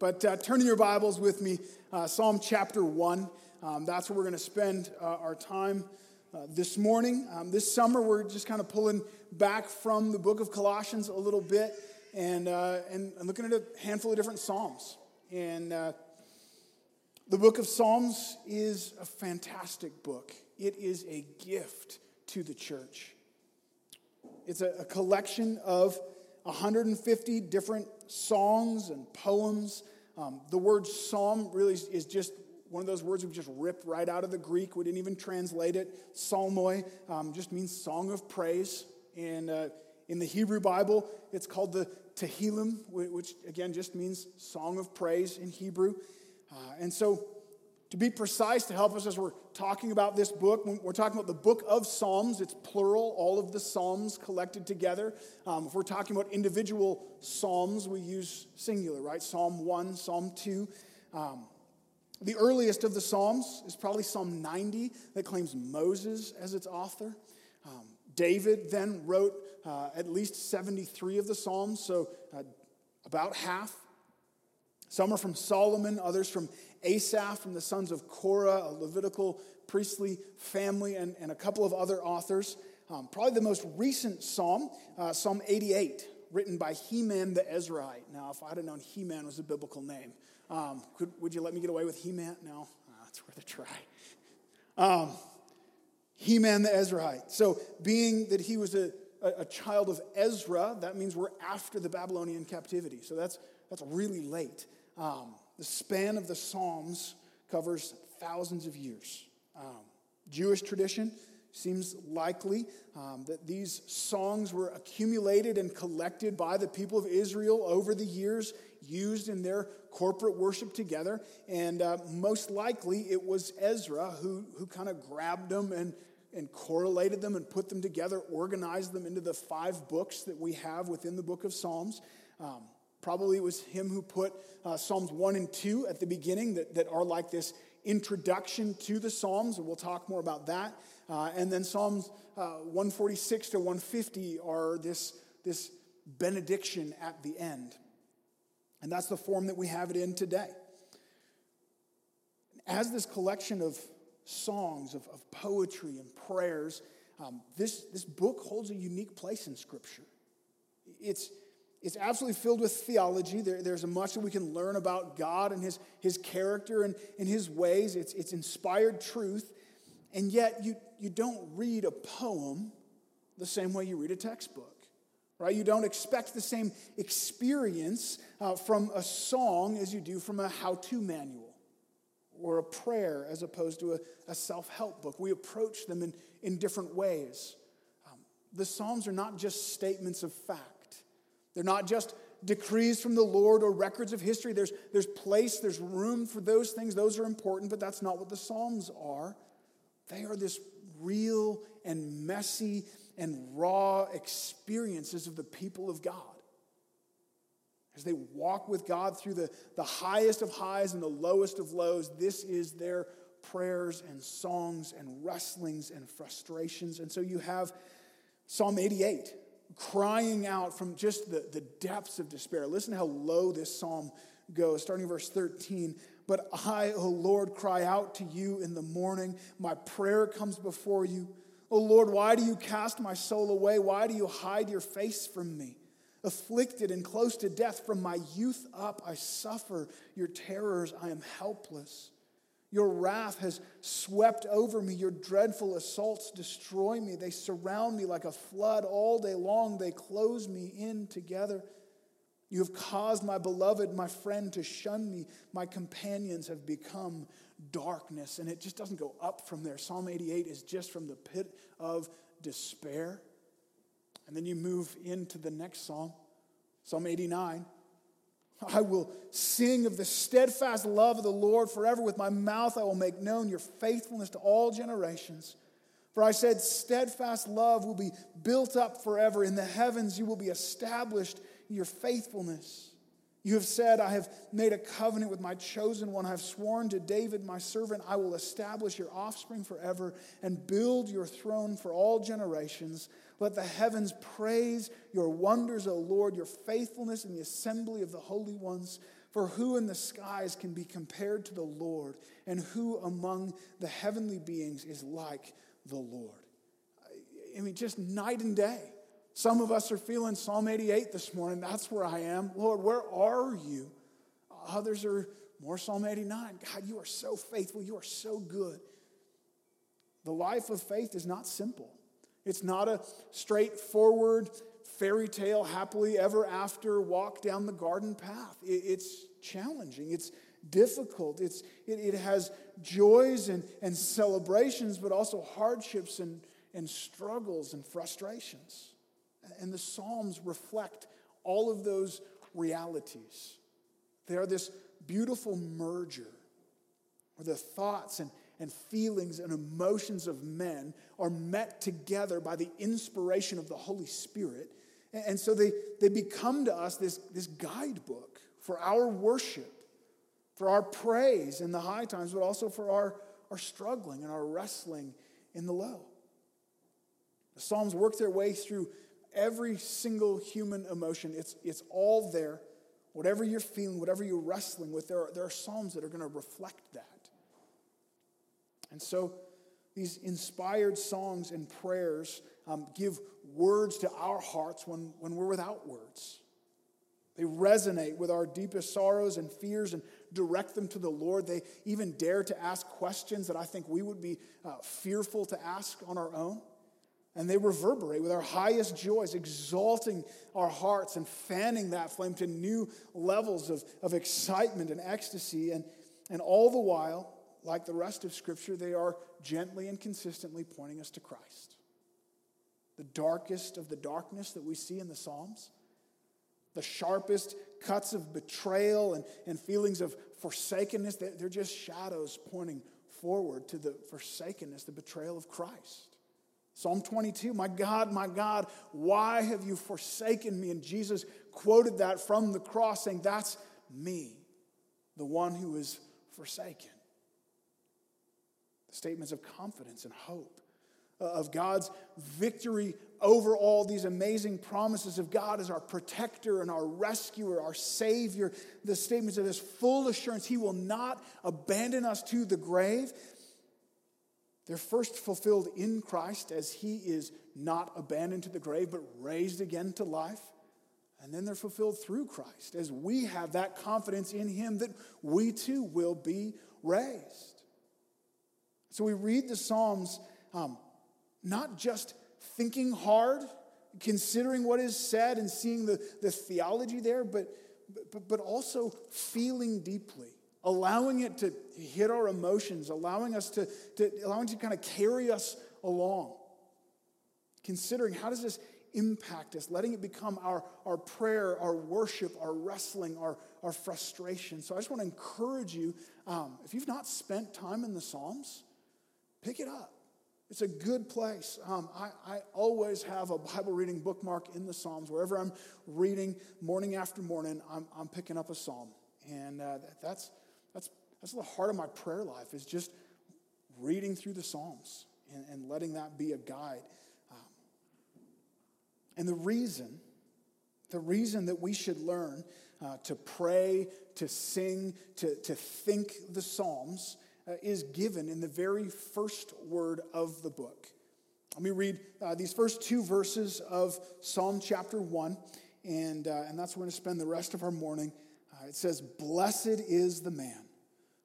But uh, turn in your Bibles with me, uh, Psalm chapter 1. Um, that's where we're going to spend uh, our time uh, this morning. Um, this summer, we're just kind of pulling back from the book of Colossians a little bit and, uh, and, and, looking at a handful of different Psalms. And uh, the book of Psalms is a fantastic book, it is a gift to the church. It's a, a collection of 150 different songs and poems. Um, the word psalm really is just one of those words we just ripped right out of the Greek. We didn't even translate it. Psalmoi um, just means song of praise. And uh, in the Hebrew Bible, it's called the Tehillim, which again just means song of praise in Hebrew. Uh, and so to be precise, to help us as we're talking about this book, we're talking about the book of Psalms. It's plural, all of the Psalms collected together. Um, if we're talking about individual Psalms, we use singular, right? Psalm 1, Psalm 2. Um, the earliest of the Psalms is probably Psalm 90 that claims Moses as its author. Um, David then wrote uh, at least 73 of the Psalms, so uh, about half. Some are from Solomon, others from Asaph from the sons of Korah, a Levitical priestly family, and, and a couple of other authors. Um, probably the most recent psalm, uh, Psalm 88, written by Heman the Ezraite. Now, if I'd have known Heman was a biblical name, um, could, would you let me get away with Heman? No, oh, worth a try. Um, Heman the Ezraite. So, being that he was a, a, a child of Ezra, that means we're after the Babylonian captivity. So, that's, that's really late. Um, the span of the Psalms covers thousands of years. Um, Jewish tradition seems likely um, that these songs were accumulated and collected by the people of Israel over the years, used in their corporate worship together. And uh, most likely it was Ezra who, who kind of grabbed them and, and correlated them and put them together, organized them into the five books that we have within the book of Psalms. Um, Probably it was him who put uh, Psalms 1 and 2 at the beginning that, that are like this introduction to the Psalms, and we'll talk more about that. Uh, and then Psalms uh, 146 to 150 are this, this benediction at the end. And that's the form that we have it in today. As this collection of songs, of, of poetry and prayers, um, this, this book holds a unique place in Scripture. It's, it's absolutely filled with theology. There, there's much that we can learn about God and his, his character and, and his ways. It's, it's inspired truth. And yet, you, you don't read a poem the same way you read a textbook, right? You don't expect the same experience uh, from a song as you do from a how to manual or a prayer as opposed to a, a self help book. We approach them in, in different ways. Um, the Psalms are not just statements of fact. They're not just decrees from the Lord or records of history. There's, there's place, there's room for those things. Those are important, but that's not what the Psalms are. They are this real and messy and raw experiences of the people of God. As they walk with God through the, the highest of highs and the lowest of lows, this is their prayers and songs and wrestlings and frustrations. And so you have Psalm 88 crying out from just the, the depths of despair. Listen how low this psalm goes, starting verse 13. But I, O Lord, cry out to you in the morning. My prayer comes before you. O Lord, why do you cast my soul away? Why do you hide your face from me? Afflicted and close to death, from my youth up I suffer your terrors. I am helpless. Your wrath has swept over me. Your dreadful assaults destroy me. They surround me like a flood all day long. They close me in together. You have caused my beloved, my friend, to shun me. My companions have become darkness. And it just doesn't go up from there. Psalm 88 is just from the pit of despair. And then you move into the next psalm, Psalm 89. I will sing of the steadfast love of the Lord forever. With my mouth I will make known your faithfulness to all generations. For I said, steadfast love will be built up forever. In the heavens you will be established in your faithfulness. You have said, I have made a covenant with my chosen one. I have sworn to David, my servant, I will establish your offspring forever and build your throne for all generations. Let the heavens praise your wonders, O Lord, your faithfulness in the assembly of the holy ones. For who in the skies can be compared to the Lord, and who among the heavenly beings is like the Lord? I mean, just night and day. Some of us are feeling Psalm 88 this morning. That's where I am. Lord, where are you? Others are more Psalm 89. God, you are so faithful. You are so good. The life of faith is not simple. It's not a straightforward fairy tale, happily ever after walk down the garden path. It's challenging. It's difficult. It's, it, it has joys and, and celebrations, but also hardships and, and struggles and frustrations. And the Psalms reflect all of those realities. They are this beautiful merger where the thoughts and, and feelings and emotions of men are met together by the inspiration of the Holy Spirit. And so they, they become to us this, this guidebook for our worship, for our praise in the high times, but also for our, our struggling and our wrestling in the low. The Psalms work their way through every single human emotion. It's, it's all there. Whatever you're feeling, whatever you're wrestling with, there are, there are Psalms that are going to reflect that. And so these inspired songs and prayers um, give words to our hearts when, when we're without words. They resonate with our deepest sorrows and fears and direct them to the Lord. They even dare to ask questions that I think we would be uh, fearful to ask on our own and they reverberate with our highest joys, exalting our hearts and fanning that flame to new levels of, of excitement and ecstasy. And, and all the while, like the rest of Scripture, they are gently and consistently pointing us to Christ. The darkest of the darkness that we see in the Psalms, the sharpest cuts of betrayal and, and feelings of forsakenness, they're just shadows pointing forward to the forsakenness, the betrayal of Christ. Psalm 22, my God, my God, why have you forsaken me? And Jesus quoted that from the cross, saying, That's me, the one who is forsaken. Statements of confidence and hope, uh, of God's victory over all these amazing promises of God as our protector and our rescuer, our Savior. The statements of this full assurance He will not abandon us to the grave. They're first fulfilled in Christ as he is not abandoned to the grave, but raised again to life. And then they're fulfilled through Christ as we have that confidence in him that we too will be raised. So we read the Psalms um, not just thinking hard, considering what is said and seeing the, the theology there, but, but, but also feeling deeply allowing it to hit our emotions, allowing us to, to allowing to kind of carry us along. Considering how does this impact us, letting it become our, our prayer, our worship, our wrestling, our, our frustration. So I just want to encourage you um, if you've not spent time in the Psalms, pick it up. It's a good place. Um, I, I, always have a Bible reading bookmark in the Psalms. Wherever I'm reading morning after morning, I'm, I'm picking up a Psalm. And uh, that's, that's, that's the heart of my prayer life is just reading through the Psalms and, and letting that be a guide. Um, and the reason, the reason that we should learn uh, to pray, to sing, to, to think the Psalms uh, is given in the very first word of the book. Let me read uh, these first two verses of Psalm chapter 1, and, uh, and that's where we're going to spend the rest of our morning. Uh, it says, Blessed is the man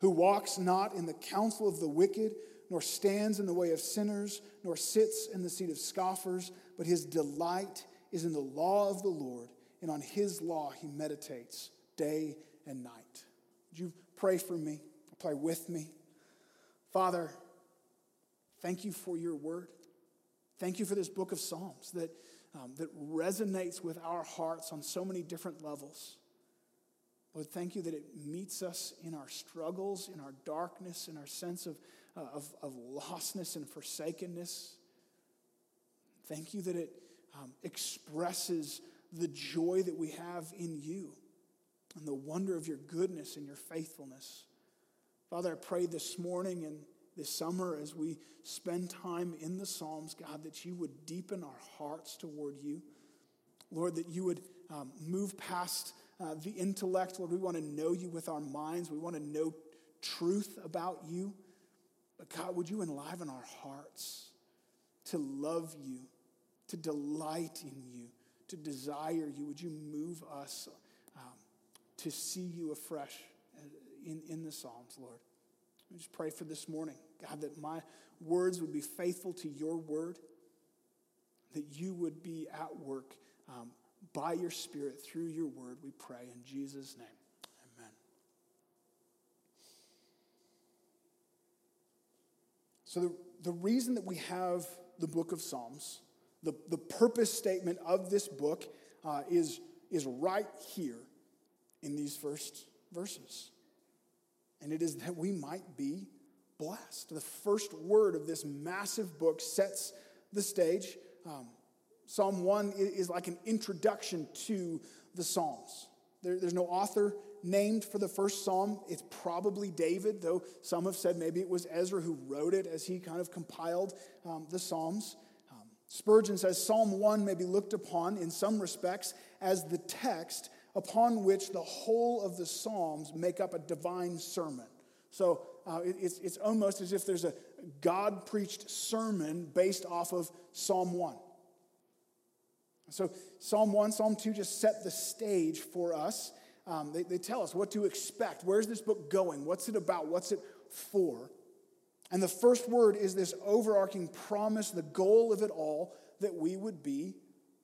who walks not in the counsel of the wicked, nor stands in the way of sinners, nor sits in the seat of scoffers, but his delight is in the law of the Lord, and on his law he meditates day and night. Would you pray for me? Pray with me. Father, thank you for your word. Thank you for this book of Psalms that um, that resonates with our hearts on so many different levels. Lord, thank you that it meets us in our struggles, in our darkness, in our sense of, uh, of, of lostness and forsakenness. Thank you that it um, expresses the joy that we have in you and the wonder of your goodness and your faithfulness. Father, I pray this morning and this summer as we spend time in the Psalms, God, that you would deepen our hearts toward you. Lord, that you would um, move past uh, the intellect. Lord, we want to know you with our minds. We want to know truth about you. But God, would you enliven our hearts to love you, to delight in you, to desire you? Would you move us um, to see you afresh uh, in, in the Psalms, Lord? I just pray for this morning, God, that my words would be faithful to your word, that you would be at work um, by your Spirit through your word, we pray in Jesus' name. Amen. So, the, the reason that we have the book of Psalms, the, the purpose statement of this book uh, is, is right here in these first verses. And it is that we might be blessed. The first word of this massive book sets the stage. Um, Psalm 1 is like an introduction to the Psalms. There, there's no author named for the first psalm. It's probably David, though some have said maybe it was Ezra who wrote it as he kind of compiled um, the Psalms. Um, Spurgeon says Psalm 1 may be looked upon in some respects as the text upon which the whole of the Psalms make up a divine sermon. So uh, it, it's, it's almost as if there's a God preached sermon based off of Psalm 1. So, Psalm 1, Psalm 2 just set the stage for us. Um, they, they tell us what to expect. Where's this book going? What's it about? What's it for? And the first word is this overarching promise, the goal of it all, that we would be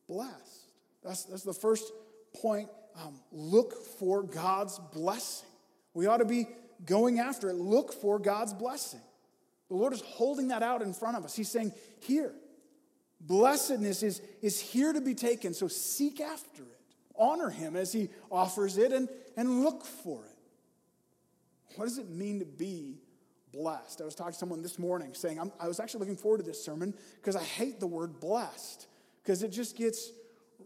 blessed. That's, that's the first point. Um, look for God's blessing. We ought to be going after it. Look for God's blessing. The Lord is holding that out in front of us. He's saying, Here, Blessedness is, is here to be taken, so seek after it. Honor him as he offers it and, and look for it. What does it mean to be blessed? I was talking to someone this morning saying, i was actually looking forward to this sermon because I hate the word blessed because it just gets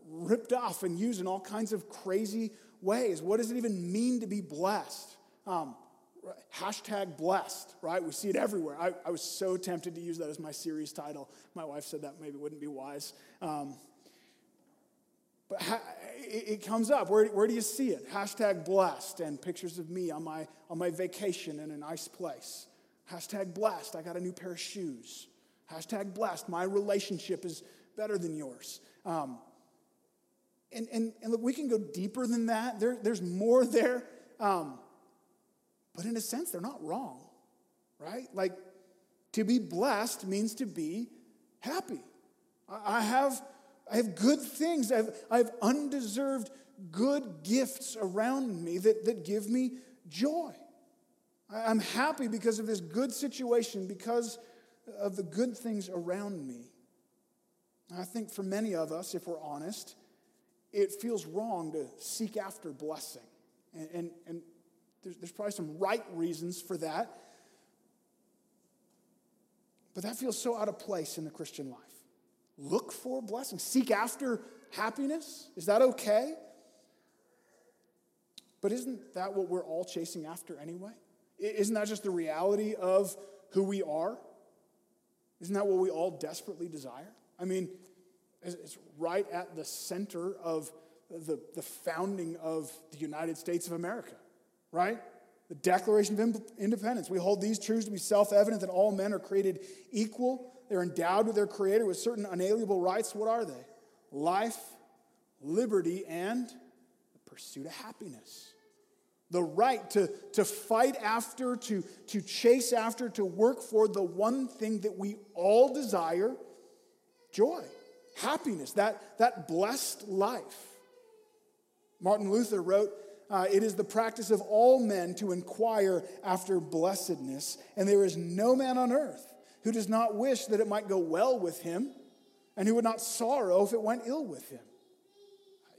ripped off and used in all kinds of crazy ways. What does it even mean to be blessed? Um, hashtag blessed, right? We see it everywhere. I, I, was so tempted to use that as my series title. My wife said that maybe wouldn't be wise. Um, but ha- it, it, comes up. Where, where do you see it? Hashtag blessed and pictures of me on my, on my vacation in a nice place. Hashtag blessed. I got a new pair of shoes. Hashtag blessed. My relationship is better than yours. Um, and, and, and look, we can go deeper than that. There, there's more there. Um, but in a sense, they're not wrong, right? Like, to be blessed means to be happy. I have, I have good things, I have, I have undeserved good gifts around me that, that give me joy. I'm happy because of this good situation, because of the good things around me. I think for many of us, if we're honest, it feels wrong to seek after blessing. And, and, and there's, there's probably some right reasons for that. But that feels so out of place in the Christian life. Look for blessing, seek after happiness. Is that okay? But isn't that what we're all chasing after anyway? Isn't that just the reality of who we are? Isn't that what we all desperately desire? I mean, it's right at the center of the, the founding of the United States of America right? The Declaration of Independence. We hold these truths to be self evident that all men are created equal. They're endowed with their Creator with certain unalienable rights. What are they? Life, liberty, and the pursuit of happiness. The right to, to fight after, to, to chase after, to work for the one thing that we all desire joy, happiness, that, that blessed life. Martin Luther wrote, uh, it is the practice of all men to inquire after blessedness, and there is no man on earth who does not wish that it might go well with him and who would not sorrow if it went ill with him.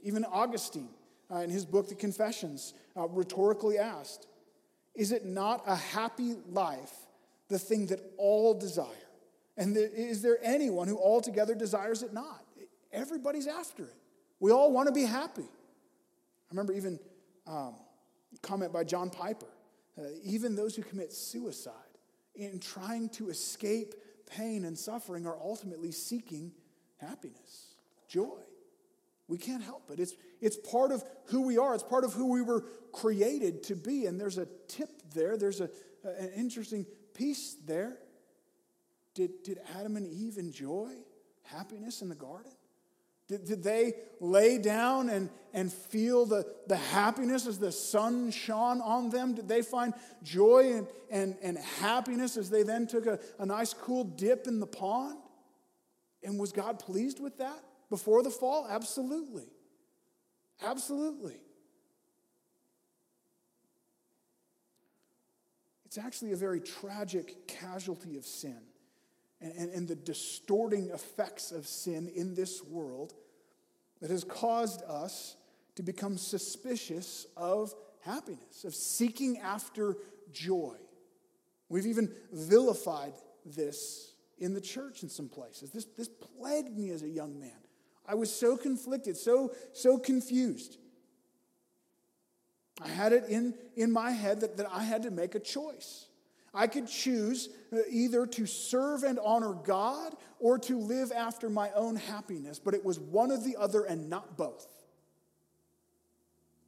Even Augustine, uh, in his book, The Confessions, uh, rhetorically asked, Is it not a happy life the thing that all desire? And is there anyone who altogether desires it not? Everybody's after it. We all want to be happy. I remember even um, comment by John Piper. Uh, even those who commit suicide in trying to escape pain and suffering are ultimately seeking happiness, joy. We can't help it. It's, it's part of who we are, it's part of who we were created to be. And there's a tip there, there's a, an interesting piece there. Did, did Adam and Eve enjoy happiness in the garden? Did, did they lay down and, and feel the, the happiness as the sun shone on them? Did they find joy and, and, and happiness as they then took a, a nice cool dip in the pond? And was God pleased with that before the fall? Absolutely. Absolutely. It's actually a very tragic casualty of sin and, and, and the distorting effects of sin in this world that has caused us to become suspicious of happiness, of seeking after joy. We've even vilified this in the church in some places. This, this plagued me as a young man. I was so conflicted, so, so confused. I had it in, in my head that, that I had to make a choice. I could choose uh, either to serve and honor God or to live after my own happiness, but it was one or the other and not both.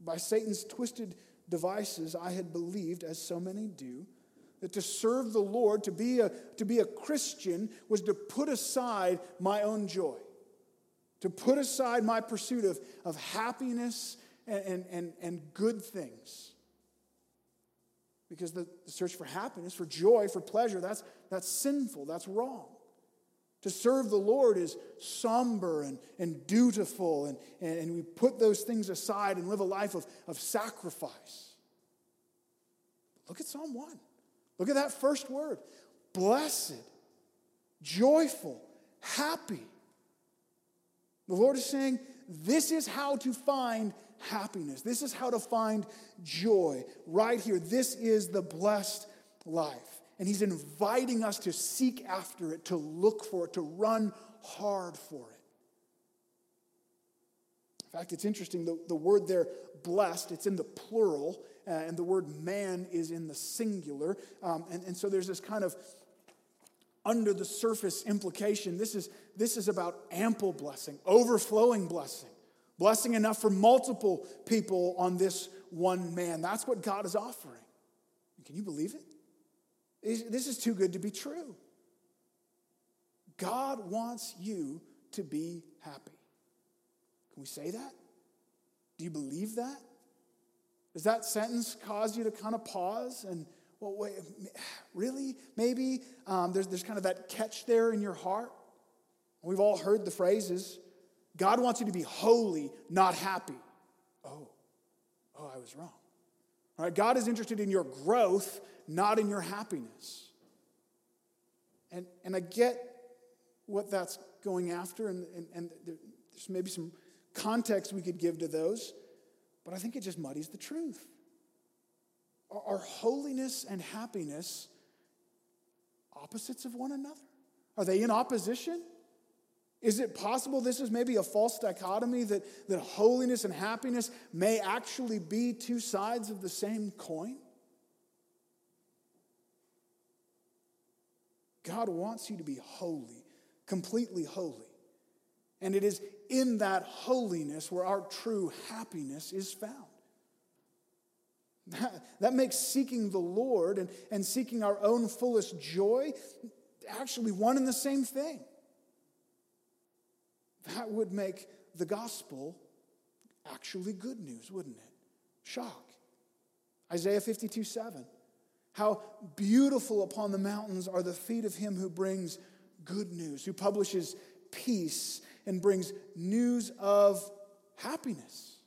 By Satan's twisted devices, I had believed, as so many do, that to serve the Lord, to be a, to be a Christian, was to put aside my own joy, to put aside my pursuit of, of happiness and, and, and, and good things. Because the, the search for happiness, for joy, for pleasure, that's, that's sinful, that's wrong. To serve the Lord is somber and, and dutiful, and, and, and we put those things aside and live a life of, of sacrifice. Look at Psalm 1. Look at that first word blessed, joyful, happy. The Lord is saying, This is how to find happiness. This is how to find joy right here. This is the blessed life. And He's inviting us to seek after it, to look for it, to run hard for it. In fact, it's interesting, the, the word there, blessed, it's in the plural, uh, and the word man is in the singular. Um, and, and so there's this kind of under the surface implication. This is, this is about ample blessing, overflowing blessing. Blessing enough for multiple people on this one man. That's what God is offering. Can you believe it? This is too good to be true. God wants you to be happy. Can we say that? Do you believe that? Does that sentence cause you to kind of pause and, well, wait, really? Maybe um, there's, there's kind of that catch there in your heart? We've all heard the phrases God wants you to be holy, not happy. Oh, oh, I was wrong. All right, God is interested in your growth, not in your happiness. And, and I get what that's going after, and, and, and there's maybe some context we could give to those, but I think it just muddies the truth. Are, are holiness and happiness opposites of one another? Are they in opposition? Is it possible this is maybe a false dichotomy that, that holiness and happiness may actually be two sides of the same coin? God wants you to be holy, completely holy. And it is in that holiness where our true happiness is found. That, that makes seeking the Lord and, and seeking our own fullest joy actually one and the same thing. That would make the gospel actually good news, wouldn't it? Shock. Isaiah 52 7. How beautiful upon the mountains are the feet of him who brings good news, who publishes peace and brings news of happiness.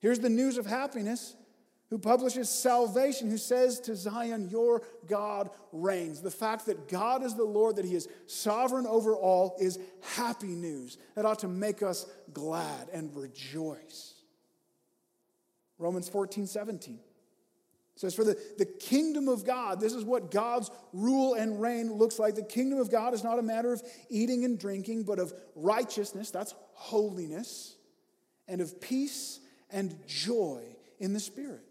Here's the news of happiness who publishes salvation, who says to Zion, Your God reigns. The fact that God is the Lord, that He is sovereign over all, is happy news. That ought to make us glad and rejoice. Romans 14, 17 says, For the, the kingdom of God, this is what God's rule and reign looks like. The kingdom of God is not a matter of eating and drinking, but of righteousness, that's holiness, and of peace and joy in the Spirit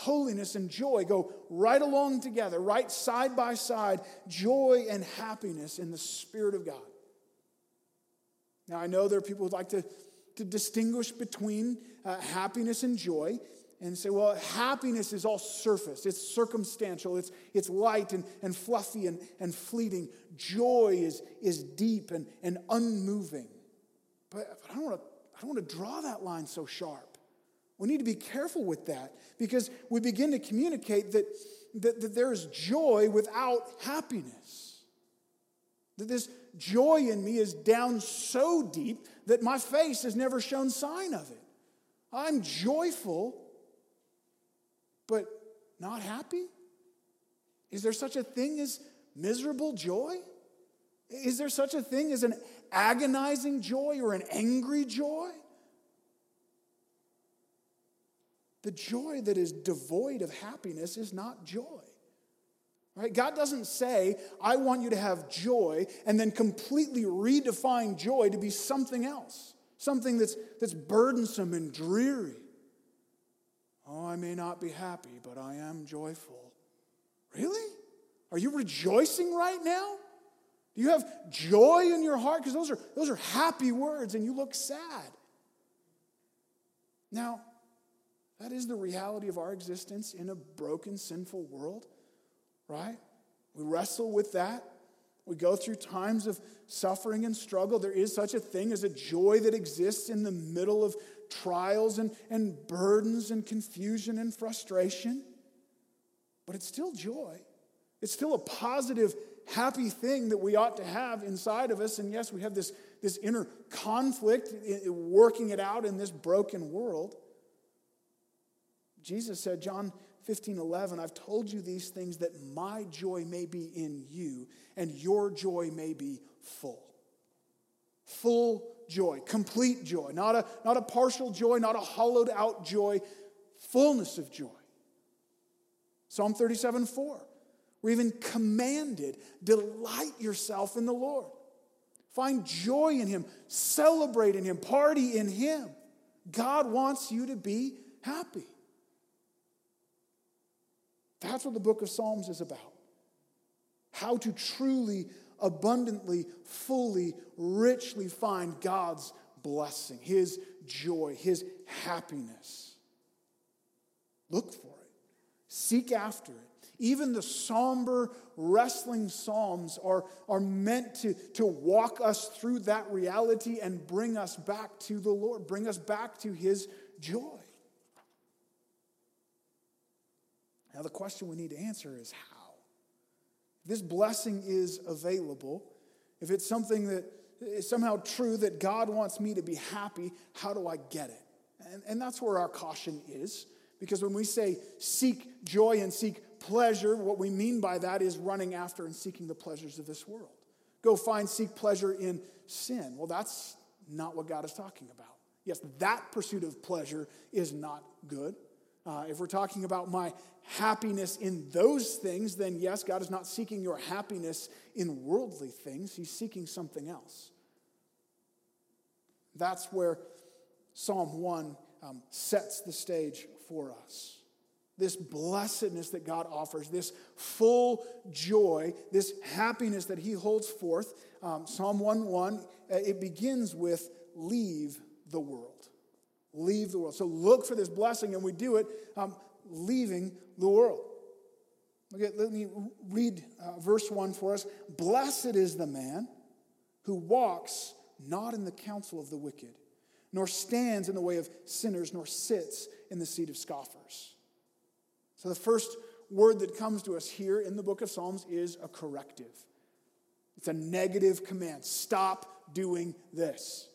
holiness and joy go right along together, right side by side, joy and happiness in the Spirit of God. Now, I know there are people who like to, to distinguish between uh, happiness and joy and say, well, happiness is all surface, it's circumstantial, it's, it's light and, and fluffy and, and fleeting. Joy is, is deep and, and unmoving. But, but I don't want to I don't want to draw that line so sharp. We need to be careful with that because we begin to communicate that, that, that there is joy without happiness. That this joy in me is down so deep that my face has never shown sign of it. I'm joyful, but not happy? Is there such a thing as miserable joy? Is there such a thing as an agonizing joy or an angry joy? The joy that is devoid of happiness is not joy. Right? God doesn't say, I want you to have joy, and then completely redefine joy to be something else, something that's, that's burdensome and dreary. Oh, I may not be happy, but I am joyful. Really? Are you rejoicing right now? Do you have joy in your heart? Because those are, those are happy words, and you look sad. Now, that is the reality of our existence in a broken, sinful world, right? We wrestle with that. We go through times of suffering and struggle. There is such a thing as a joy that exists in the middle of trials and, and burdens and confusion and frustration. But it's still joy. It's still a positive, happy thing that we ought to have inside of us. And yes, we have this, this inner conflict working it out in this broken world. Jesus said, John 15, 11, I've told you these things that my joy may be in you and your joy may be full. Full joy, complete joy, not a, not a partial joy, not a hollowed out joy, fullness of joy. Psalm 37, 4. We're even commanded, delight yourself in the Lord. Find joy in Him, celebrate in Him, party in Him. God wants you to be happy. That's what the book of Psalms is about. How to truly, abundantly, fully, richly find God's blessing, His joy, His happiness. Look for it, seek after it. Even the somber, wrestling Psalms are, are meant to, to walk us through that reality and bring us back to the Lord, bring us back to His joy. Now, the question we need to answer is how? This blessing is available, if it's something that is somehow true that God wants me to be happy, how do I get it? And, and that's where our caution is. Because when we say seek joy and seek pleasure, what we mean by that is running after and seeking the pleasures of this world. Go find, seek pleasure in sin. Well, that's not what God is talking about. Yes, that pursuit of pleasure is not good. Uh, if we're talking about my happiness in those things, then yes, God is not seeking your happiness in worldly things, He's seeking something else. That's where Psalm 1 um, sets the stage for us. This blessedness that God offers, this full joy, this happiness that He holds forth. Um, Psalm 1 1, uh, it begins with leave the world. Leave the world. So look for this blessing, and we do it um, leaving the world. Okay, let me read uh, verse 1 for us. Blessed is the man who walks not in the counsel of the wicked, nor stands in the way of sinners, nor sits in the seat of scoffers. So the first word that comes to us here in the book of Psalms is a corrective. It's a negative command. Stop doing this.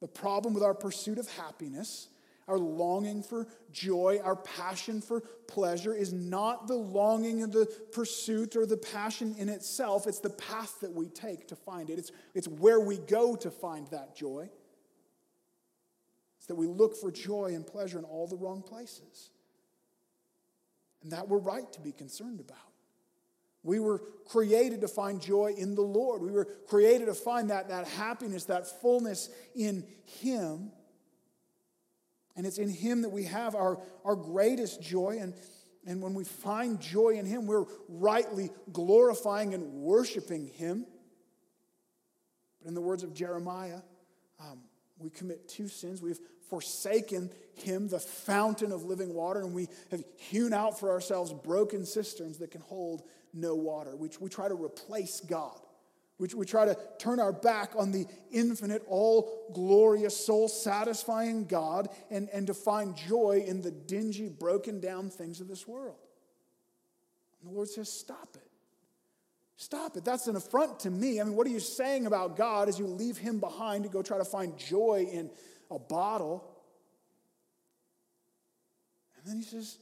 The problem with our pursuit of happiness Our longing for joy, our passion for pleasure is not the longing of the pursuit or the passion in itself. It's the path that we take to find it. It's, it's where we go to find that joy. It's that we look for joy and pleasure in all the wrong places. And that we're right to be concerned about. We were created to find joy in the Lord. We were created to find that, that happiness, that fullness in Him. And it's in Him that we have our, our greatest joy. And, and when we find joy in Him, we're rightly glorifying and worshiping Him. But in the words of Jeremiah, um, we commit two sins. We've forsaken Him, the fountain of living water, and we have hewn out for ourselves broken cisterns that can hold no water. We, we try to replace God. We, we try to turn our back on the infinite, all glorious, soul satisfying God and, and to find joy in the dingy, broken down things of this world. And the Lord says, Stop it. Stop it. That's an affront to me. I mean, what are you saying about God as you leave Him behind to go try to find joy in a bottle? And then He says,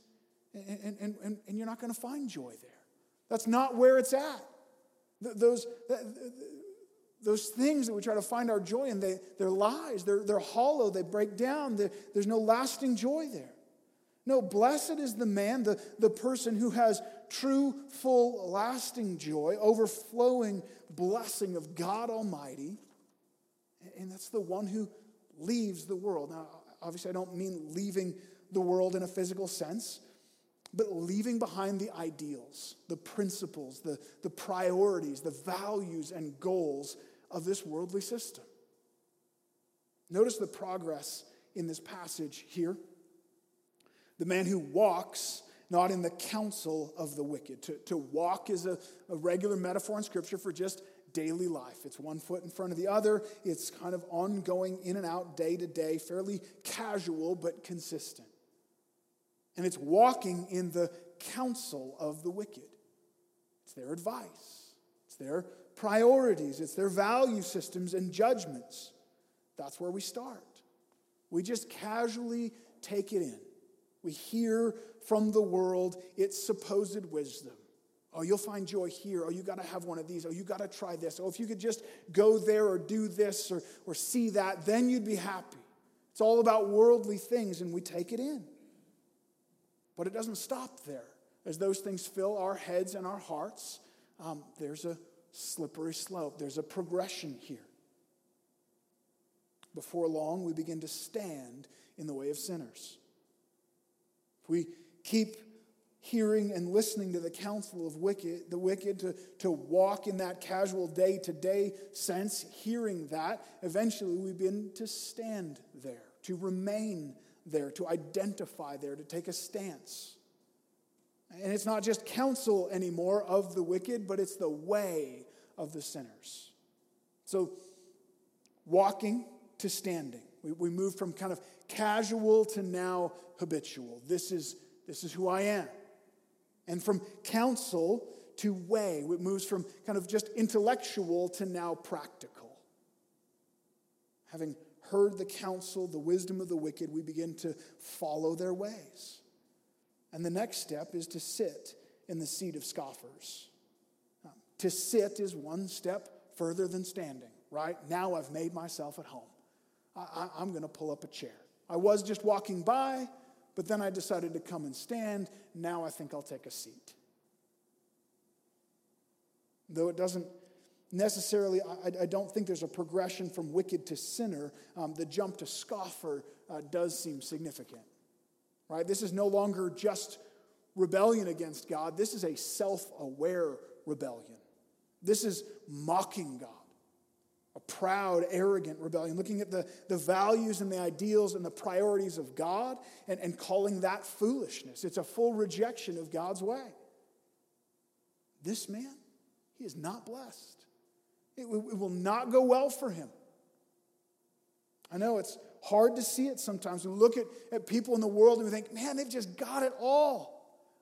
and, and, and, and you're not going to find joy there. That's not where it's at. Those, those things that we try to find our joy in, they, they're lies. They're, they're hollow. They break down. there's no lasting joy there. No, blessed is the man, the, the person who has true, full, lasting joy, overflowing blessing of God Almighty. And that's the one who leaves the world. Now, obviously, I don't mean leaving the world in a physical sense but leaving behind the ideals, the principles, the, the priorities, the values, and goals of this worldly system. Notice the progress in this passage here. The man who walks not in the counsel of the wicked. To, to walk is a, a regular metaphor in Scripture for just daily life. It's one foot in front of the other, it's kind of ongoing in and out, day to day, fairly casual but consistent. And it's walking in the counsel of the wicked. It's their advice, it's their priorities, it's their value systems and judgments. That's where we start. We just casually take it in. We hear from the world its supposed wisdom. Oh, you'll find joy here. Oh, you got to have one of these. Oh, you got to try this. Oh, if you could just go there or do this or, or see that, then you'd be happy. It's all about worldly things, and we take it in. But it doesn't stop there. As those things fill our heads and our hearts, um, there's a slippery slope, there's a progression here. Before long, we begin to stand in the way of sinners. If we keep hearing and listening to the counsel of wicked, the wicked, to, to walk in that casual day to day sense, hearing that, eventually we begin to stand there, to remain there, to identify there, to take a stance. And it's not just counsel anymore of the wicked, but it's the way of the sinners. So, walking to standing. We, we move from kind of casual to now habitual. This is, this is who I am. And from counsel to way, it moves from kind of just intellectual to now practical. Having heard the counsel, the wisdom of the wicked, we begin to follow their ways. And the next step is to sit in the seat of scoffers. Um, to sit is one step further than standing, right? Now I've made myself at home. I, am going to pull up a chair. I was just walking by, but then I decided to come and stand. Now I think I'll take a seat. Though it doesn't necessarily, I, I, don't think there's a progression from wicked to sinner. Um, the jump to scoffer uh, does seem significant, right? This is no longer just rebellion against God, this is a self aware rebellion. This is mocking God. A proud, arrogant rebellion, looking at the, the values and the ideals and the priorities of God and, and calling that foolishness. It's a full rejection of God's way. This man, he is not blessed. It, it will not go well for him. I know it's hard to see it sometimes. We look at, at people in the world and we think, man, they've just got it all.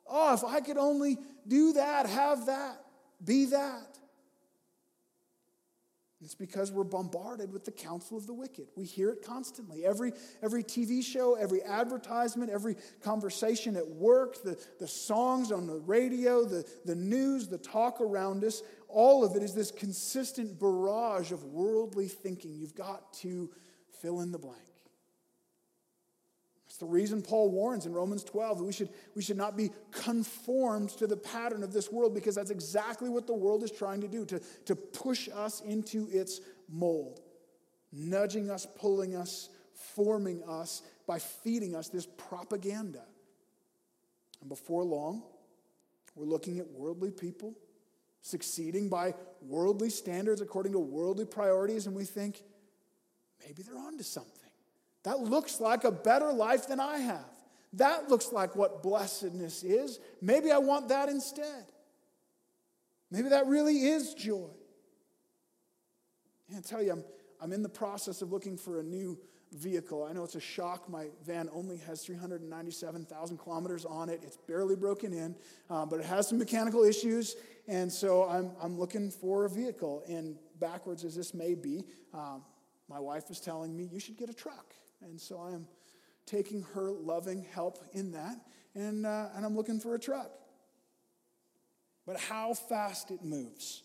Oh, if I could only do that, have that, be that. It's because we're bombarded with the counsel of the wicked. We hear it constantly. Every, every TV show, every advertisement, every conversation at work, the, the songs on the radio, the, the news, the talk around us, all of it is this consistent barrage of worldly thinking. You've got to fill in the blank. It's the reason Paul warns in Romans 12 that we should, we should not be conformed to the pattern of this world because that's exactly what the world is trying to do to, to push us into its mold, nudging us, pulling us, forming us by feeding us this propaganda. And before long, we're looking at worldly people succeeding by worldly standards according to worldly priorities, and we think maybe they're onto something. That looks like a better life than I have. That looks like what blessedness is. Maybe I want that instead. Maybe that really is joy. And I tell you, I'm, I'm in the process of looking for a new vehicle. I know it's a shock. My van only has 397,000 kilometers on it. It's barely broken in, uh, but it has some mechanical issues. And so I'm, I'm looking for a vehicle. And backwards as this may be, um, my wife was telling me, you should get a truck. And so I am taking her loving help in that, and, uh, and I'm looking for a truck. But how fast it moves.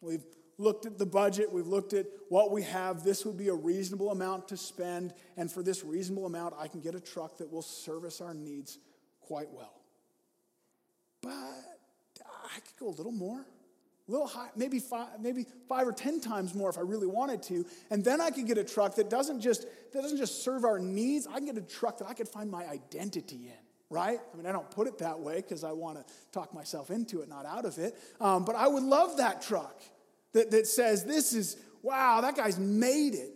We've looked at the budget, we've looked at what we have. This would be a reasonable amount to spend, and for this reasonable amount, I can get a truck that will service our needs quite well. But I could go a little more a little high, maybe five, maybe five or ten times more if I really wanted to. And then I could get a truck that doesn't just that doesn't just serve our needs. I can get a truck that I could find my identity in. Right? I mean, I don't put it that way because I want to talk myself into it, not out of it. Um, but I would love that truck that, that says, "This is wow, that guy's made it.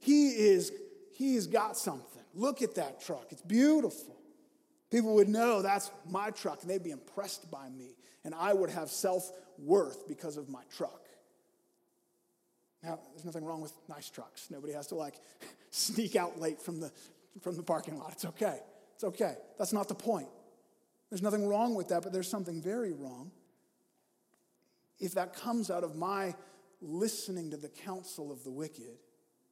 He is he has got something. Look at that truck. It's beautiful." People would know that's my truck and they'd be impressed by me. And I would have self worth because of my truck. Now, there's nothing wrong with nice trucks. Nobody has to like sneak out late from the, from the parking lot. It's okay. It's okay. That's not the point. There's nothing wrong with that, but there's something very wrong if that comes out of my listening to the counsel of the wicked,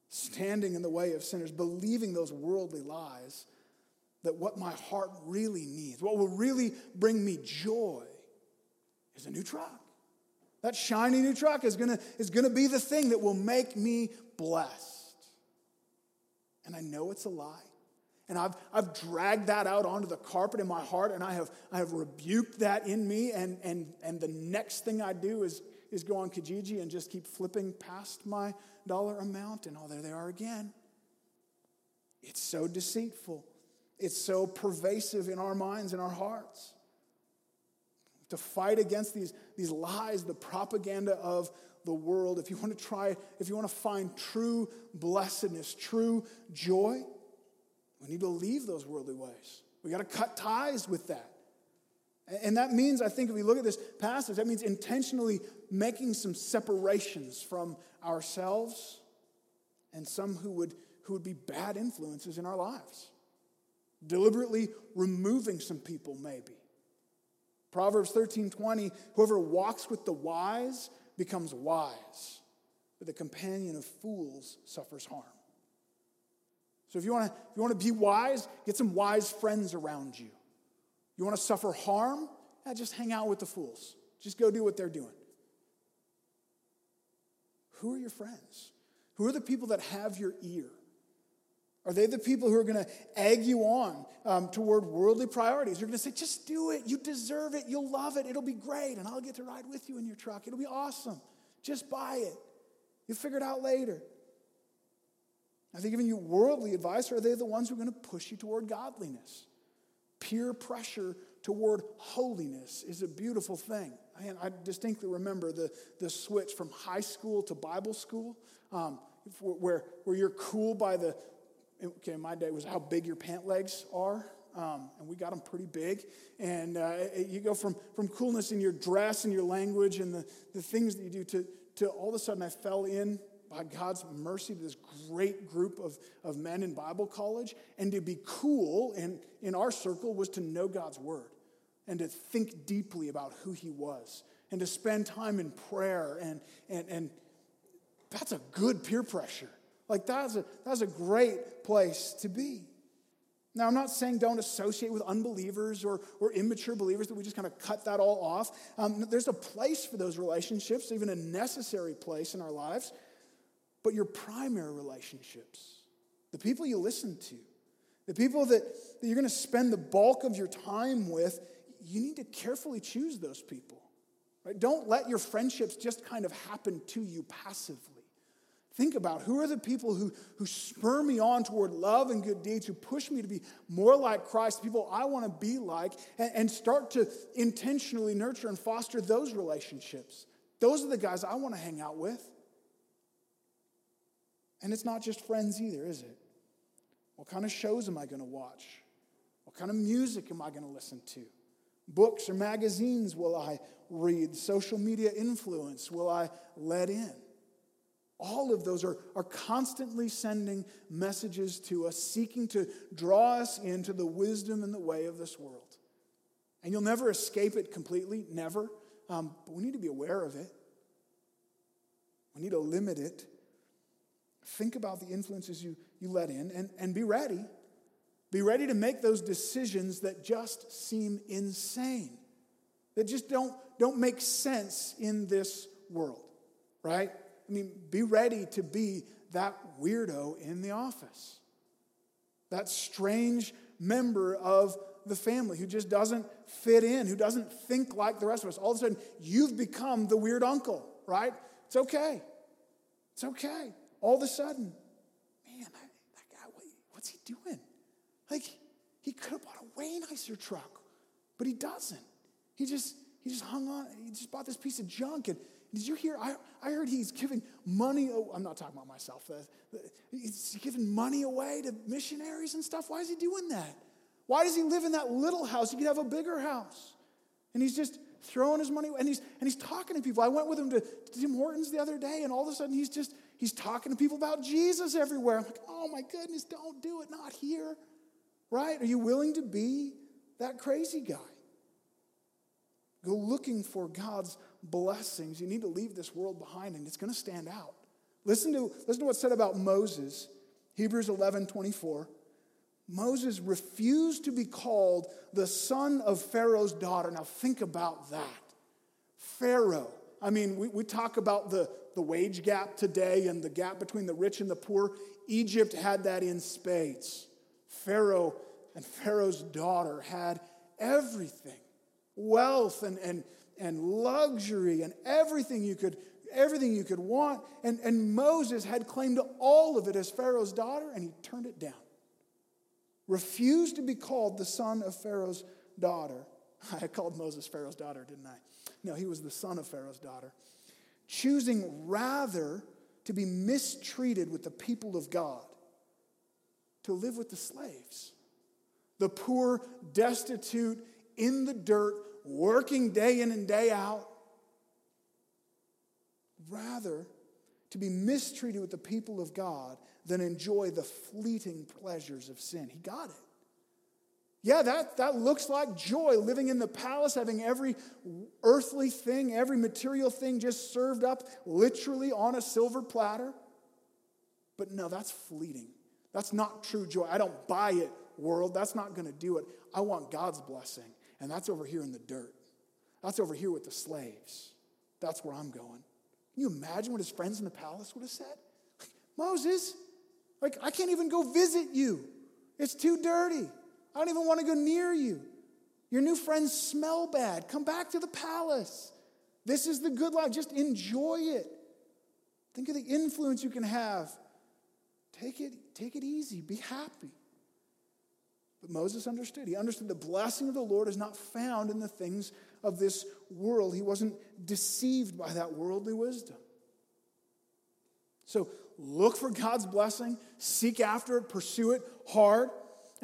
standing in the way of sinners, believing those worldly lies, that what my heart really needs, what will really bring me joy, is a new truck. That shiny new truck is gonna, is gonna be the thing that will make me blessed. And I know it's a lie. And I've, I've dragged that out onto the carpet in my heart, and I have, I have rebuked that in me. And, and, and the next thing I do is, is go on Kijiji and just keep flipping past my dollar amount, and oh, there they are again. It's so deceitful, it's so pervasive in our minds and our hearts to fight against these, these lies, the propaganda of the world. If you want to try, if you want to find true blessedness, true joy, we need to leave those worldly ways. We got to cut ties with that. And that means, I think, if we look at this passage, that means intentionally making some separations from ourselves and some who would, who would be bad influences in our lives. Deliberately removing some people, maybe. Proverbs 13 20, whoever walks with the wise becomes wise, but the companion of fools suffers harm. So if you want to you want to be wise, get some wise friends around you. You want to suffer harm? Yeah, just hang out with the fools. Just go do what they're doing. Who are your friends? Who are the people that have your ear? Are they the people who are going to egg you on um, toward worldly priorities? You're going to say, just do it. You deserve it. You'll love it. It'll be great. And I'll get to ride with you in your truck. It'll be awesome. Just buy it. You'll figure it out later. Are they giving you worldly advice or are they the ones who are going to push you toward godliness? Peer pressure toward holiness is a beautiful thing. I, I distinctly remember the, the switch from high school to Bible school, um, where, where you're cool by the, okay, my day was how big your pant legs are. Um, and we got them pretty big. And uh, you go from, from coolness in your dress and your language and the, the things that you do to, to all of a sudden I fell in by God's mercy to this great group of, of men in Bible college. And to be cool in, in our circle was to know God's word and to think deeply about who he was and to spend time in prayer and, and, and that's a good peer pressure. Like that's a, that's a great place to be. Now, I'm not saying don't associate with unbelievers or, or immature believers, that we just kind of cut that all off. Um, there's a place for those relationships, even a necessary place in our lives. But your primary relationships, the people you listen to, the people that, that you're going to spend the bulk of your time with, you need to carefully choose those people. Right? Don't let your friendships just kind of happen to you passively. Think about who are the people who, who spur me on toward love and good deeds, who push me to be more like Christ, people I want to be like, and, and start to intentionally nurture and foster those relationships. Those are the guys I want to hang out with. And it's not just friends either, is it? What kind of shows am I going to watch? What kind of music am I going to listen to? Books or magazines will I read? Social media influence will I let in? All of those are, are constantly sending messages to us, seeking to draw us into the wisdom and the way of this world. And you'll never escape it completely, never. Um, but we need to be aware of it. We need to limit it. Think about the influences you, you let in and, and be ready. Be ready to make those decisions that just seem insane, that just don't, don't make sense in this world, right? I mean, be ready to be that weirdo in the office, that strange member of the family who just doesn't fit in, who doesn't think like the rest of us. All of a sudden, you've become the weird uncle, right? It's okay. It's okay. All of a sudden, man, that, guy, what's he doing? Like, he could have bought a way nicer truck, but he doesn't. He just, he just hung on, he just bought this piece of junk and did you hear? I, I heard he's giving money. Oh, I'm not talking about myself. He's giving money away to missionaries and stuff. Why is he doing that? Why does he live in that little house? He could have a bigger house. And he's just throwing his money and he's and he's talking to people. I went with him to, to Tim Hortons the other day, and all of a sudden he's just he's talking to people about Jesus everywhere. I'm like, oh my goodness, don't do it, not here. Right? Are you willing to be that crazy guy? Go looking for God's blessings, you need to leave this world behind and it's going to stand out. Listen to, listen to what's said about Moses, Hebrews 11 24. Moses refused to be called the son of Pharaoh's daughter. Now, think about that. Pharaoh. I mean, we, we talk about the, the wage gap today and the gap between the rich and the poor. Egypt had that in spades. Pharaoh and Pharaoh's daughter had everything. Wealth and, and, and luxury and everything you could everything you could want. And, and moses had claim to all of it as pharaoh's daughter and he turned it down. Refused to be called the son of pharaoh's daughter. I called moses pharaoh's daughter didn't i no he was the son of pharaoh's daughter choosing rather to be mistreated with the people of god to live with the slaves the poor destitute in the dirt working day in and day out, rather to be mistreated with the people of God than enjoy the fleeting pleasures of sin. He got it. Yeah, that, that looks like joy, living in the palace, having every earthly thing, every material thing just served up literally on a silver platter. But no, that's fleeting. That's not true joy. I don't buy it, world. That's not going to do it. I want God's blessing. And that's over here in the dirt. That's over here with the slaves. That's where I'm going. Can you imagine what his friends in the palace would have said? Moses, like, I can't even go visit you. It's too dirty. I don't even want to go near you. Your new friends smell bad. Come back to the palace. This is the good life. Just enjoy it. Think of the influence you can have. Take it, take it easy. Be happy. But Moses understood. He understood the blessing of the Lord is not found in the things of this world. He wasn't deceived by that worldly wisdom. So look for God's blessing, seek after it, pursue it hard.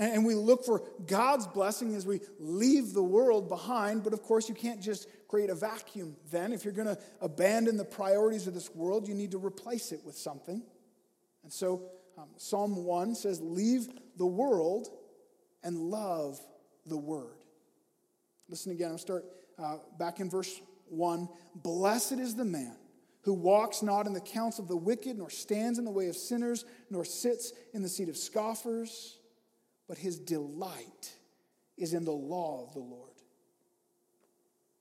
And we look for God's blessing as we leave the world behind. But of course, you can't just create a vacuum then. If you're going to abandon the priorities of this world, you need to replace it with something. And so um, Psalm 1 says, Leave the world and love the word. Listen again, I'll start uh, back in verse 1. Blessed is the man who walks not in the counsel of the wicked, nor stands in the way of sinners, nor sits in the seat of scoffers, but his delight is in the law of the Lord.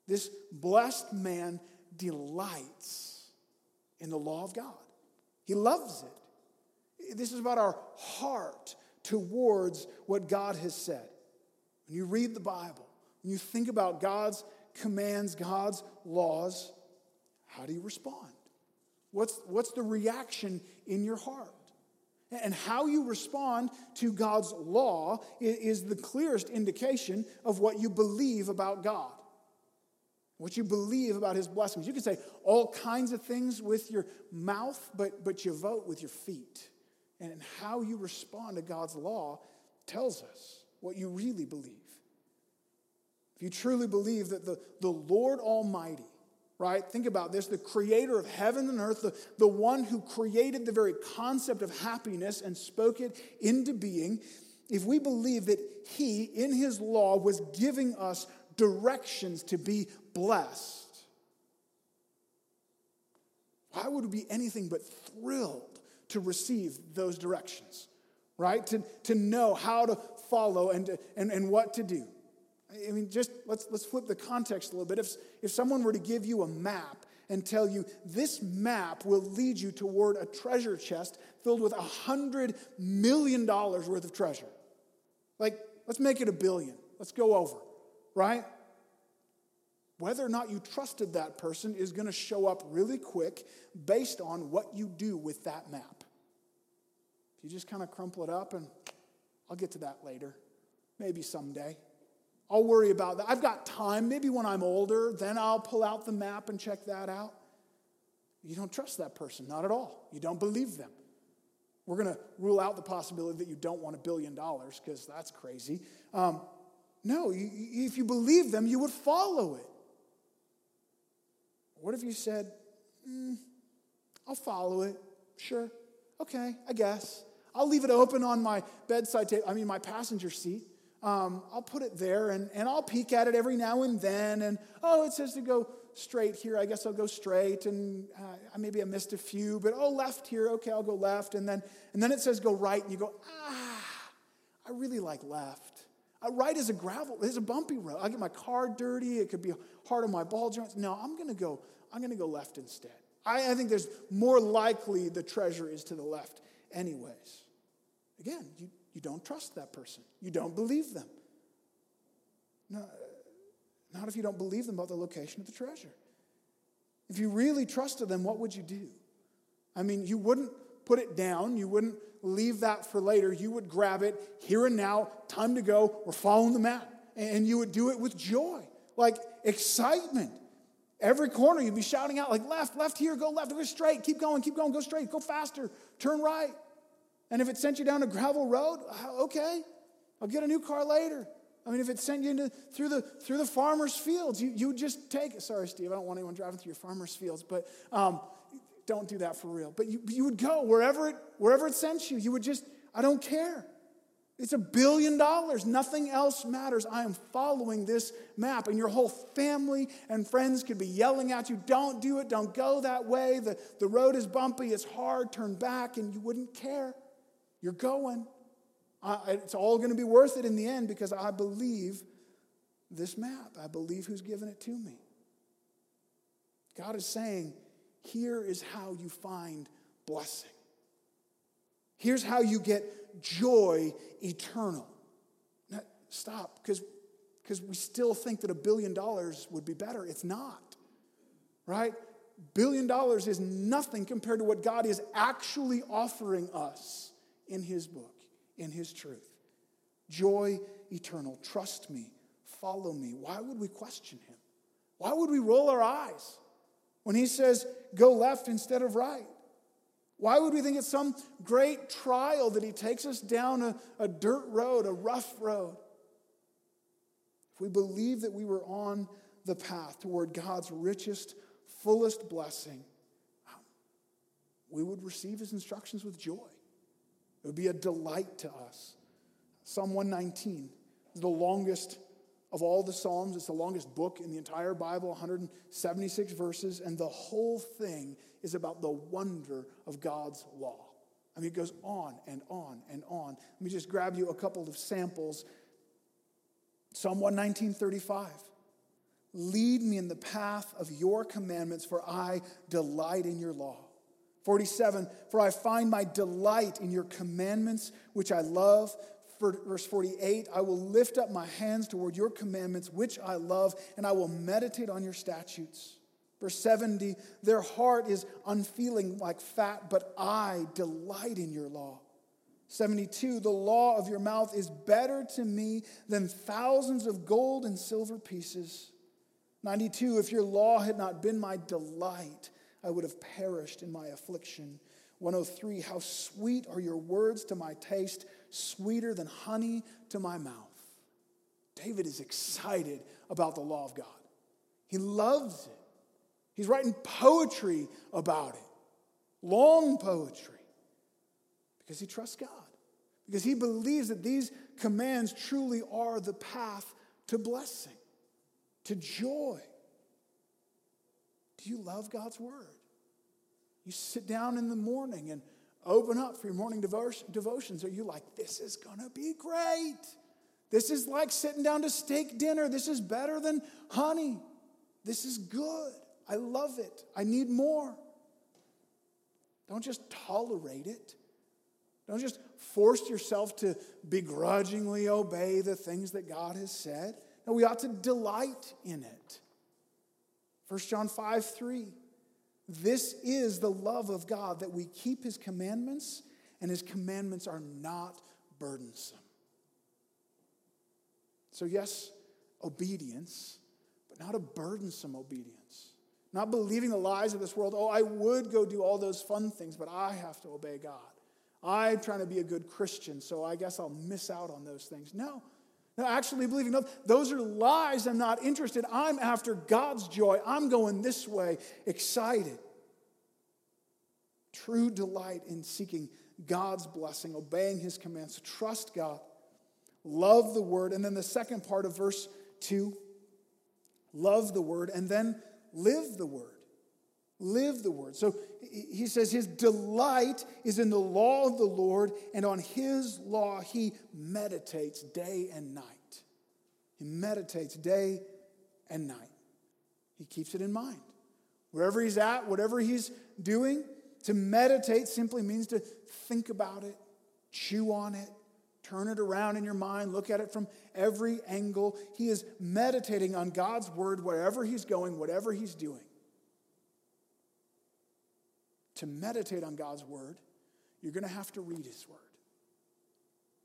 This blessed man delights in the law of God. He loves it. This is about our heart towards what God has said. When you read the Bible, when you think about God's commands, God's laws, how do you respond? What's, what's the reaction in your heart? And how you respond to God's law is the clearest indication of what you believe about God, what you believe about His blessings. You can say all kinds of things with your mouth, but, but you vote with your feet. And how you respond to God's law tells us what you really believe. If you truly believe that the, the Lord Almighty right? Think about this the creator of heaven and earth, the, the one who created the very concept of happiness and spoke it into being. If we believe that he, in his law, was giving us directions to be blessed, why would we be anything but thrilled to receive those directions, right? To, to know how to follow and, and, and what to do. I mean, just let's, let's flip the context a little bit. If, if someone were to give you a map and tell you this map will lead you toward a treasure chest filled with a hundred million dollars worth of treasure, like let's make it a billion. Let's go over, right? Whether or not you trusted that person is going to show up really quick based on what you do with that map. If you just kind of crumple it up and I'll get to that later, maybe someday. I'll worry about that. I've got time. Maybe when I'm older, then I'll pull out the map and check that out. You don't trust that person, not at all. You don't believe them. We're going to rule out the possibility that you don't want a billion dollars because that's crazy. Um, no, you, if you believe them, you would follow it. What if you said, mm, I'll follow it? Sure. Okay, I guess. I'll leave it open on my bedside table, I mean, my passenger seat. Um, I'll put it there and, and I'll peek at it every now and then. And oh, it says to go straight here. I guess I'll go straight. And uh, maybe I missed a few, but oh, left here. Okay, I'll go left. And then, and then it says go right. And you go, ah, I really like left. Uh, right is a gravel, it's a bumpy road. I get my car dirty. It could be hard on my ball joints. No, I'm going to go, I'm going to go left instead. I, I think there's more likely the treasure is to the left, anyways. Again, you, you don't trust that person. You don't believe them. No, not if you don't believe them about the location of the treasure. If you really trusted them, what would you do? I mean, you wouldn't put it down, you wouldn't leave that for later. You would grab it here and now, time to go, we're following the map. And you would do it with joy, like excitement. Every corner you'd be shouting out, like left, left here, go left, go straight, keep going, keep going, go straight, go faster, turn right. And if it sent you down a gravel road, uh, okay, I'll get a new car later. I mean, if it sent you into, through, the, through the farmer's fields, you, you just take it. Sorry, Steve, I don't want anyone driving through your farmer's fields, but um, don't do that for real. But you, you would go wherever it, wherever it sent you. You would just, I don't care. It's a billion dollars. Nothing else matters. I am following this map. And your whole family and friends could be yelling at you, don't do it, don't go that way. The, the road is bumpy, it's hard, turn back, and you wouldn't care. You're going. it's all going to be worth it in the end because I believe this map. I believe who's given it to me. God is saying, here is how you find blessing. Here's how you get joy eternal. Now, stop, because we still think that a billion dollars would be better. It's not, right? Billion dollars is nothing compared to what God is actually offering us in His book, in His truth. Joy eternal. Trust me. Follow me. Why would we question Him? Why would we roll our eyes when He says, go left instead of right? Why would we think it's some great trial that He takes us down a, a dirt road, a rough road? If we believe that we were on the path toward God's richest, fullest blessing, um, we would receive His instructions with joy. It would be a delight to us. Psalm 119 is the longest of all the Psalms. It's the longest book in the entire Bible, 176 verses, and the whole thing is about the wonder of God's law. I mean, it goes on and on and on. Let me just grab you a couple of samples. Psalm 119:35. Lead me in the path of your commandments, for I delight in your law. 47, for I find my delight in your commandments, which I love verse 48 I will lift up my hands toward your commandments, which I love, and I will meditate on your statutes. Verse 70 Their heart is unfeeling like fat, but I delight in your law. 72 The law of your mouth is better to me than thousands of gold and silver pieces. 92 If your law had not been my delight, I would have perished in my affliction. 103 How sweet are your words to my taste sweeter than honey to my mouth. David is excited about the law of God. He loves it. He's writing poetry about it, long poetry, because he trusts God, because he believes that these commands truly are the path to blessing, to joy. Do you love God's word? You sit down in the morning and open up for your morning devotions, are you like, this is going to be great? This is like sitting down to steak dinner. This is better than honey. This is good. I love it. I need more. Don't just tolerate it. Don't just force yourself to begrudgingly obey the things that God has said. No, we ought to delight in it. 1 John 5 3. This is the love of God that we keep his commandments, and his commandments are not burdensome. So, yes, obedience, but not a burdensome obedience. Not believing the lies of this world. Oh, I would go do all those fun things, but I have to obey God. I'm trying to be a good Christian, so I guess I'll miss out on those things. No. Actually believing, those are lies. I'm not interested. I'm after God's joy. I'm going this way, excited. True delight in seeking God's blessing, obeying his commands, trust God, love the word. And then the second part of verse 2 love the word, and then live the word. Live the word. So he says his delight is in the law of the Lord, and on his law he meditates day and night. He meditates day and night. He keeps it in mind. Wherever he's at, whatever he's doing, to meditate simply means to think about it, chew on it, turn it around in your mind, look at it from every angle. He is meditating on God's word wherever he's going, whatever he's doing. To meditate on God's word, you're going to have to read his word.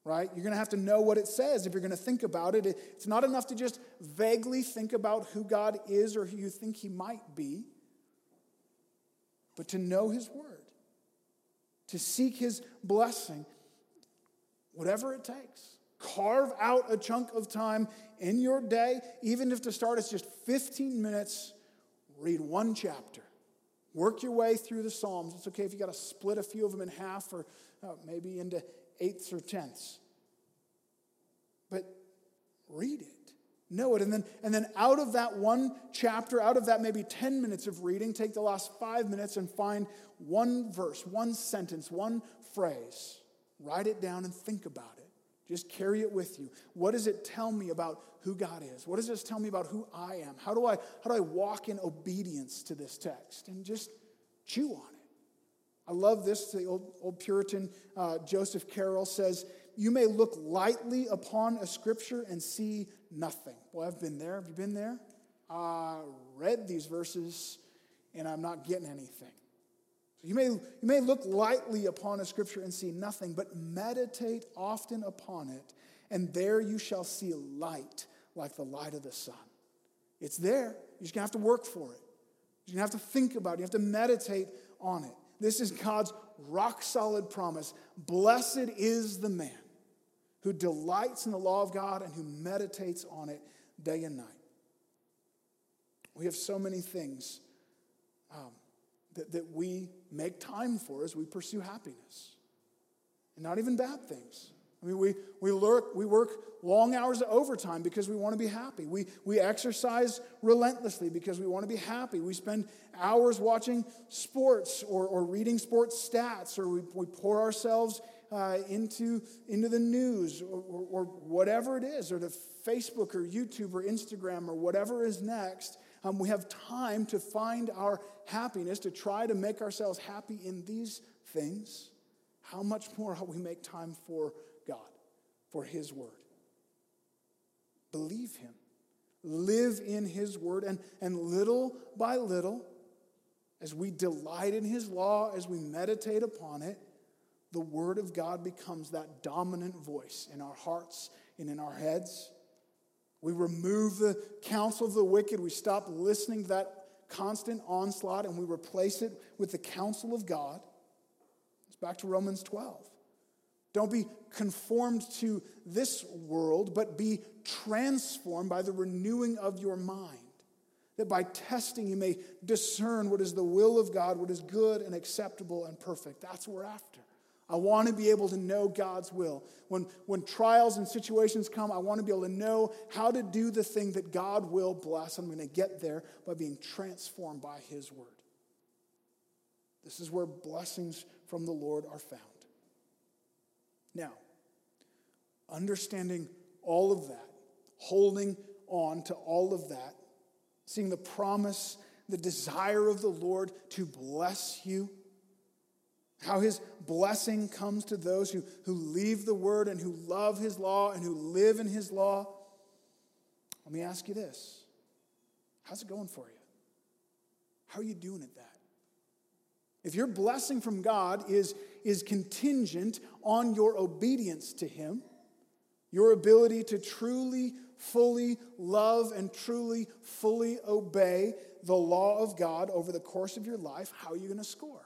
Right? You're going to have to know what it says if you're going to think about it. It's not enough to just vaguely think about who God is or who you think he might be but to know His Word, to seek His blessing, whatever it takes. Carve out a chunk of time in your day, even if to start it's just 15 minutes, read one chapter. Work your way through the Psalms. It's okay if you got to split a few of them in half or uh, maybe into eighths or tenths. But read it know it. And then, and then out of that one chapter, out of that maybe 10 minutes of reading, take the last five minutes and find one verse, one sentence, one phrase. Write it down and think about it. Just carry it with you. What does it tell me about who God is? What does this tell me about who I am? How do I, how do I walk in obedience to this text? And just chew on it. I love this. The old, old Puritan uh, Joseph Caryl says, You may look lightly upon a scripture and see nothing. Well, I've been there. Have you been there? I read these verses and I'm not getting anything. You may, you may look lightly upon a scripture and see nothing, but meditate often upon it, and there you shall see light like the light of the sun. It's there. You're just going to have to work for it. You're going to have to think about it. You have to meditate on it. This is God's rock solid promise. Blessed is the man who delights in the law of God and who meditates on it day and night. We have so many things um, that, that we make time for as we pursue happiness. And not even bad things. I mean, we, we, work, we work long hours of overtime because we want to be happy. We, we exercise relentlessly because we want to be happy. We spend hours watching sports or, or reading sports stats, or we, we pour ourselves uh, into, into the news or, or, or, whatever it is, or to Facebook or YouTube or Instagram or whatever is next. Um, we have time to find our happiness, to try to make ourselves happy in these things. How much more will we make time for God, for His Word? Believe Him, live in His Word, and, and little by little, as we delight in His law, as we meditate upon it, the Word of God becomes that dominant voice in our hearts and in our heads. We remove the counsel of the wicked. We stop listening to that constant onslaught and we replace it with the counsel of God. It's back to Romans 12. Don't be conformed to this world, but be transformed by the renewing of your mind. That by testing you may discern what is the will of God, what is good and acceptable and perfect. That's what we're after. I want to be able to know God's will. When, when trials and situations come, I want to be able to know how to do the thing that God will bless. I'm going to get there by being transformed by His word. This is where blessings from the Lord are found. Now, understanding all of that, holding on to all of that, seeing the promise, the desire of the Lord to bless you how his blessing comes to those who, who leave the word and who love his law and who live in his law. Let me ask you this How's it going for you? How are you doing at that? If your blessing from God is, is contingent on your obedience to him, your ability to truly, fully love and truly, fully obey the law of God over the course of your life, how are you going to score?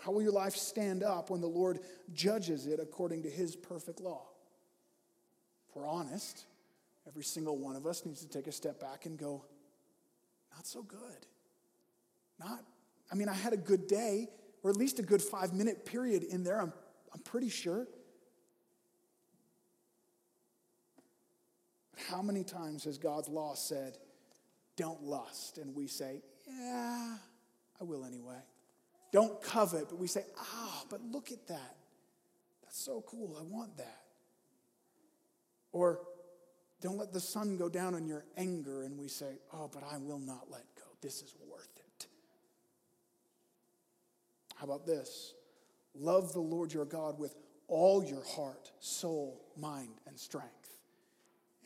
How will your life stand up when the Lord judges it according to his perfect law? If we're honest, every single one of us needs to take a step back and go, not so good. Not, I mean, I had a good day, or at least a good five minute period in there, I'm, I'm pretty sure. How many times has God's law said, don't lust? And we say, yeah, I will anyway. Don't covet, but we say, ah, but look at that. That's so cool. I want that. Or don't let the sun go down on your anger, and we say, oh, but I will not let go. This is worth it. How about this? Love the Lord your God with all your heart, soul, mind, and strength.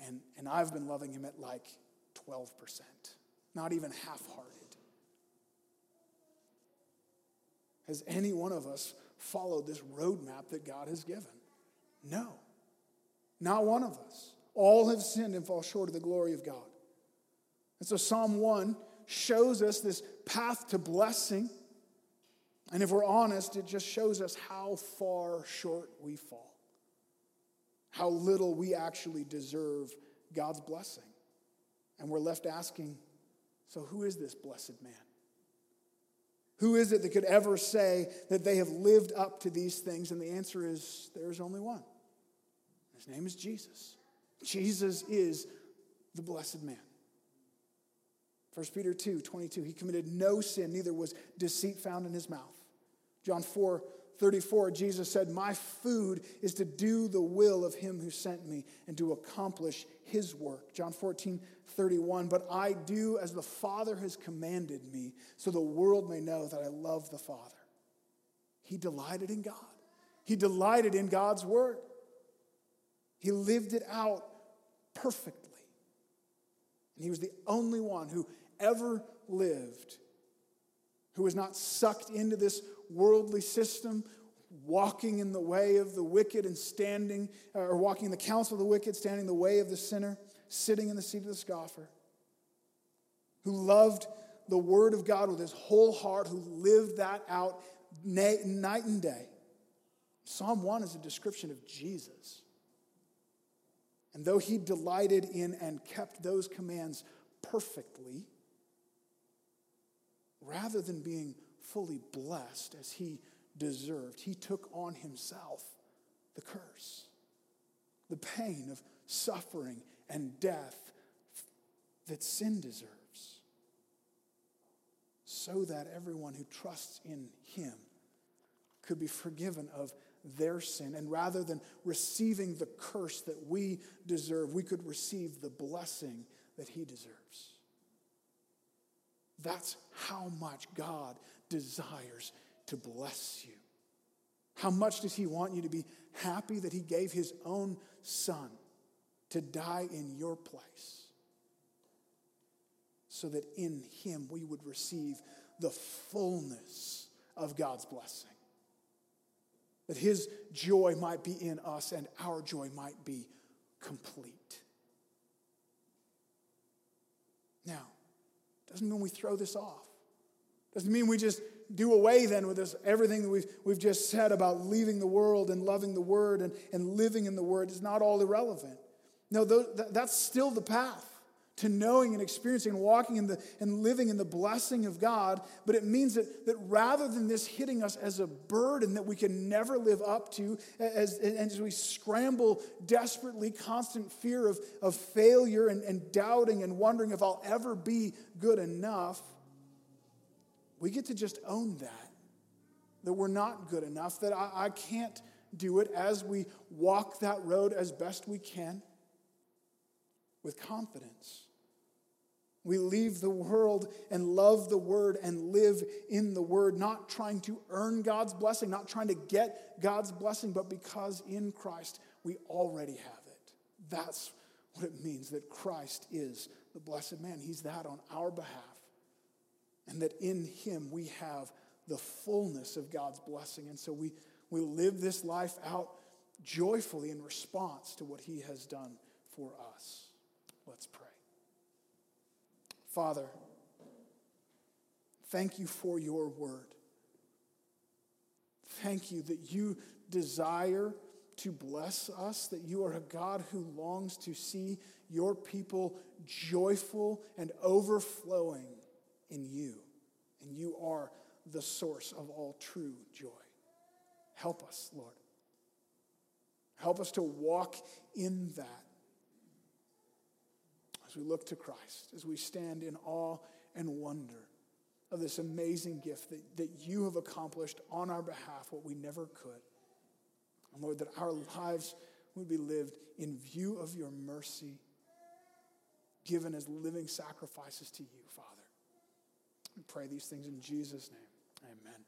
And, and I've been loving him at like 12%, not even half hearted. Has any one of us followed this roadmap that God has given? No, not one of us. All have sinned and fall short of the glory of God. And so Psalm 1 shows us this path to blessing. And if we're honest, it just shows us how far short we fall, how little we actually deserve God's blessing. And we're left asking so, who is this blessed man? Who is it that could ever say that they have lived up to these things? And the answer is there is only one. His name is Jesus. Jesus is the blessed man. 1 Peter 2 22, he committed no sin, neither was deceit found in his mouth. John 4 34, Jesus said, My food is to do the will of him who sent me and to accomplish his work. John 14 31, but I do as the Father has commanded me, so the world may know that I love the Father. He delighted in God, he delighted in God's word. He lived it out perfectly. And he was the only one who ever lived who was not sucked into this worldly system, walking in the way of the wicked and standing, uh, or walking in the counsel of the wicked, standing in the way of the sinner sitting in the seat of the scoffer, who loved the Word of God with his whole heart, who lived that out night and day. Psalm 1 is a description of Jesus. And though he delighted in and kept those commands perfectly, rather than being fully blessed as he deserved. He took on himself the curse, the pain of suffering and death that sin deserves, so that everyone who trusts in him could be forgiven of their sin. And rather than receiving the curse that we deserve, we could receive the blessing that he deserves. That's how much God desires to bless you. How much does he want you to be happy that he gave his own son to die in your place? So that in him we would receive the fullness of God's blessing. That his joy might be in us and our joy might be complete. Now, doesn't mean we throw this off. Doesn't mean we just do away then with this everything that we've, we've just said about leaving the world and loving the word and, and living in the word is not all irrelevant. No, that's still the path to knowing and experiencing and walking in the and living in the blessing of God, but it means that, that rather than this hitting us as a burden that we can never live up to, as, and as we scramble desperately, constant fear of, of failure and, and doubting and wondering if I'll ever be good enough, we get to just own that, that we're not good enough, that I, I can't do it as we walk that road as best we can with confidence. We leave the world and love the word and live in the word, not trying to earn God's blessing, not trying to get God's blessing, but because in Christ we already have it. That's what it means that Christ is the blessed man. He's that on our behalf. And that in him we have the fullness of God's blessing. And so we, we live this life out joyfully in response to what he has done for us. Let's pray. Father, thank you for your word. Thank you that you desire to bless us, that you are a God who longs to see your people joyful and overflowing in you. And you are the source of all true joy. Help us, Lord. Help us to walk in that as we look to Christ, as we stand in awe and wonder of this amazing gift that, that you have accomplished on our behalf, what we never could. And Lord, that our lives would be lived in view of your mercy, given as living sacrifices to you, Father. We pray these things in Jesus' name. Amen.